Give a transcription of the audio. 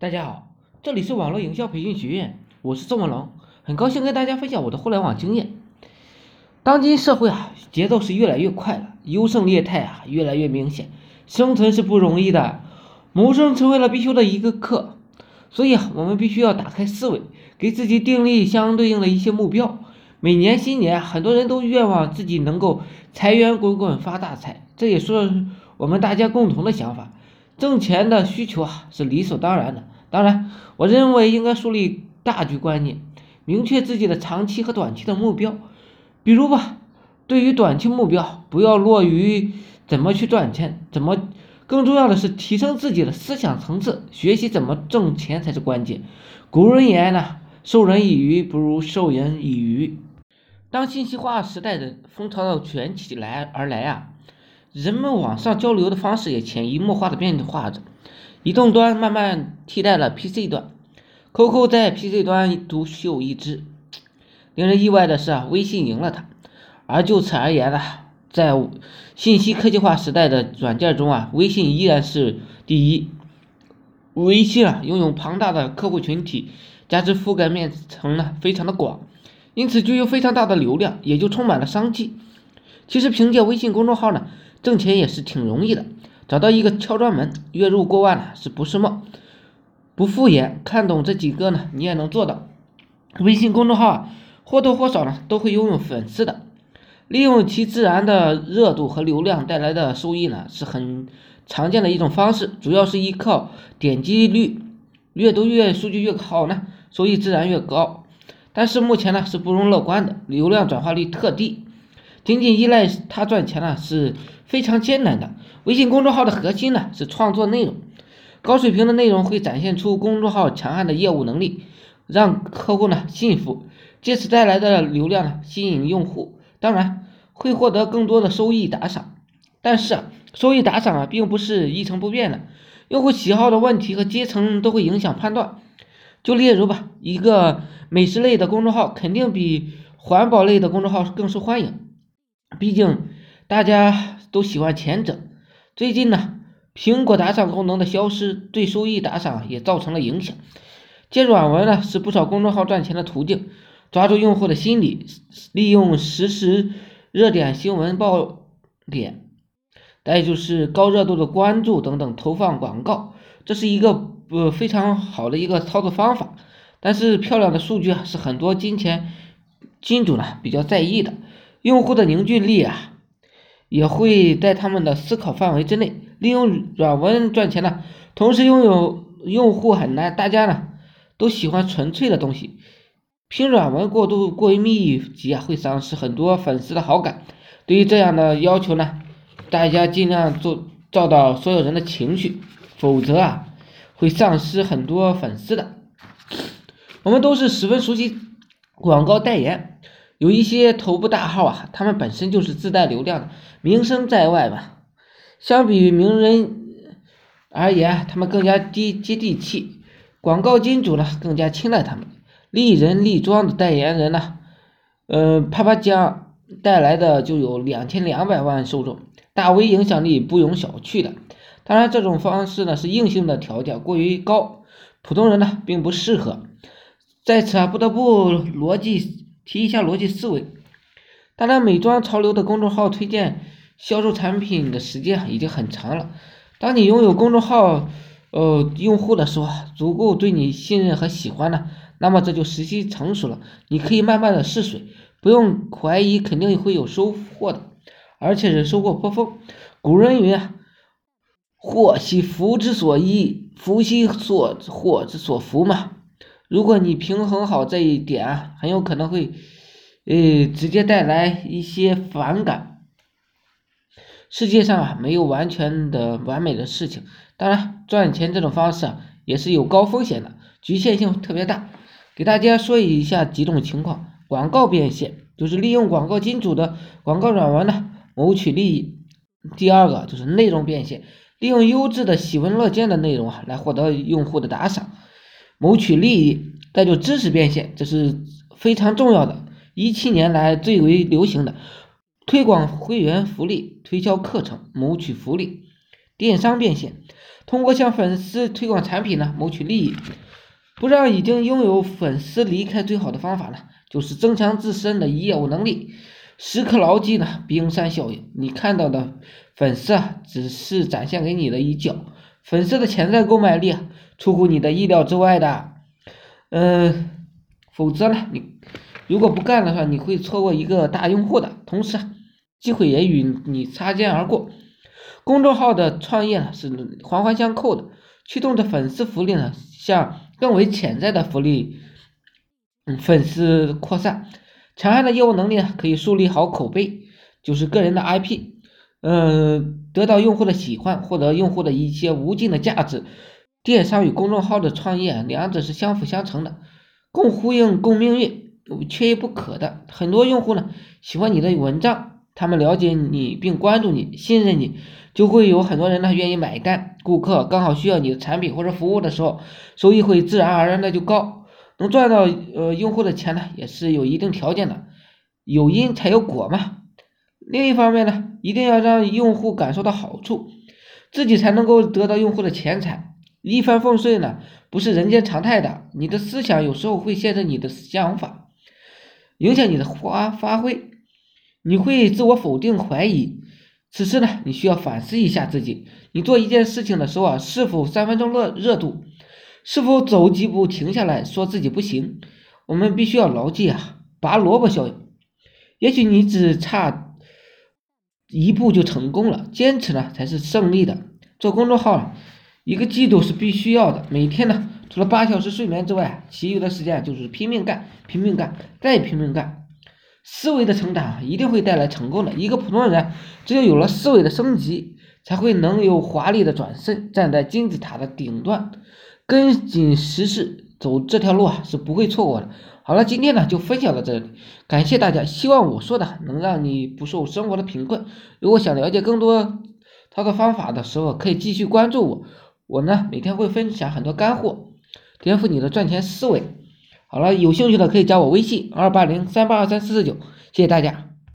大家好，这里是网络营销培训学院，我是宋文龙，很高兴跟大家分享我的互联网经验。当今社会啊，节奏是越来越快了，优胜劣汰啊越来越明显，生存是不容易的，谋生成为了必修的一个课。所以，我们必须要打开思维，给自己定立相对应的一些目标。每年新年，很多人都愿望自己能够财源滚滚发大财，这也是我们大家共同的想法。挣钱的需求啊是理所当然的。当然，我认为应该树立大局观念，明确自己的长期和短期的目标。比如吧，对于短期目标，不要落于怎么去赚钱，怎么更重要的是提升自己的思想层次，学习怎么挣钱才是关键。古人言呢，授人以鱼不如授人以渔。当信息化时代的风潮卷起来而来啊，人们网上交流的方式也潜移默化的变化着。移动端慢慢替代了 PC 端，QQ 在 PC 端独秀一帜。令人意外的是啊，微信赢了它。而就此而言呢，在信息科技化时代的软件中啊，微信依然是第一。微信啊，拥有庞大的客户群体，加之覆盖面层呢非常的广，因此具有非常大的流量，也就充满了商机。其实凭借微信公众号呢，挣钱也是挺容易的。找到一个敲砖门，月入过万呢，是不是梦？不敷衍，看懂这几个呢，你也能做到。微信公众号啊，或多或少呢，都会拥有粉丝的，利用其自然的热度和流量带来的收益呢，是很常见的一种方式。主要是依靠点击率，越多越数据越好呢，收益自然越高。但是目前呢，是不容乐观的，流量转化率特低，仅仅依赖它赚钱呢，是非常艰难的。微信公众号的核心呢是创作内容，高水平的内容会展现出公众号强悍的业务能力，让客户呢信服，借此带来的流量呢吸引用户，当然会获得更多的收益打赏。但是啊，收益打赏啊并不是一成不变的，用户喜好的问题和阶层都会影响判断。就例如吧，一个美食类的公众号肯定比环保类的公众号更受欢迎，毕竟大家都喜欢前者。最近呢，苹果打赏功能的消失，对收益打赏也造成了影响。接软文呢，是不少公众号赚钱的途径。抓住用户的心理，利用实时热点新闻爆点，再就是高热度的关注等等投放广告，这是一个呃非常好的一个操作方法。但是漂亮的数据啊，是很多金钱金主呢比较在意的，用户的凝聚力啊。也会在他们的思考范围之内利用软文赚钱呢，同时拥有用户很难，大家呢都喜欢纯粹的东西，拼软文过度过于密集啊，会丧失很多粉丝的好感。对于这样的要求呢，大家尽量做照到所有人的情绪，否则啊会丧失很多粉丝的。我们都是十分熟悉广告代言。有一些头部大号啊，他们本身就是自带流量的，名声在外吧。相比于名人而言，他们更加接接地气，广告金主呢更加青睐他们。丽人丽妆的代言人呢，呃，啪啪酱带来的就有两千两百万受众，大 V 影响力不容小觑的。当然，这种方式呢是硬性的条件过于高，普通人呢并不适合。在此啊，不得不逻辑。提一下逻辑思维，当然，美妆潮流的公众号推荐销售产品的时间已经很长了。当你拥有公众号呃用户的时候，足够对你信任和喜欢了，那么这就时机成熟了。你可以慢慢的试水，不用怀疑，肯定会有收获的，而且是收获颇丰。古人云啊，祸兮福之所依，福兮所祸之所伏嘛。如果你平衡好这一点啊，很有可能会，呃，直接带来一些反感。世界上啊，没有完全的完美的事情。当然，赚钱这种方式啊，也是有高风险的，局限性特别大。给大家说一下几种情况：广告变现，就是利用广告金主的广告软文呢，谋取利益；第二个就是内容变现，利用优质的喜闻乐见的内容啊，来获得用户的打赏。谋取利益，再就知识变现，这是非常重要的。一七年来最为流行的，推广会员福利，推销课程，谋取福利。电商变现，通过向粉丝推广产品呢，谋取利益。不让已经拥有粉丝离开，最好的方法呢，就是增强自身的业务能力，时刻牢记呢冰山效应。你看到的粉丝啊，只是展现给你的一角，粉丝的潜在购买力，出乎你的意料之外的。嗯，否则呢，你如果不干的话，你会错过一个大用户的，同时机会也与你擦肩而过。公众号的创业呢，是环环相扣的，驱动着粉丝福利呢，向。更为潜在的福利，嗯，粉丝扩散，强悍的业务能力呢，可以树立好口碑，就是个人的 IP，嗯，得到用户的喜欢，获得用户的一些无尽的价值。电商与公众号的创业，两者是相辅相成的，共呼应共命运，缺一不可的。很多用户呢，喜欢你的文章，他们了解你并关注你，信任你。就会有很多人呢愿意买单，顾客刚好需要你的产品或者服务的时候，收益会自然而然的就高，能赚到呃用户的钱呢也是有一定条件的，有因才有果嘛。另一方面呢，一定要让用户感受到好处，自己才能够得到用户的钱财。一帆风顺呢不是人间常态的，你的思想有时候会限制你的想法，影响你的发发挥，你会自我否定怀疑。此时呢，你需要反思一下自己，你做一件事情的时候啊，是否三分钟热热度，是否走几步停下来说自己不行？我们必须要牢记啊，拔萝卜效应。也许你只差一步就成功了，坚持呢才是胜利的。做公众号，一个季度是必须要的，每天呢，除了八小时睡眠之外，其余的时间就是拼命干，拼命干，再拼命干。思维的成长一定会带来成功的。一个普通人，只有有了思维的升级，才会能有华丽的转身，站在金字塔的顶端，跟紧时势走这条路啊，是不会错过的。好了，今天呢就分享到这里，感谢大家。希望我说的能让你不受生活的贫困。如果想了解更多操作方法的时候，可以继续关注我。我呢每天会分享很多干货，颠覆你的赚钱思维。好了，有兴趣的可以加我微信二八零三八二三四四九，谢谢大家。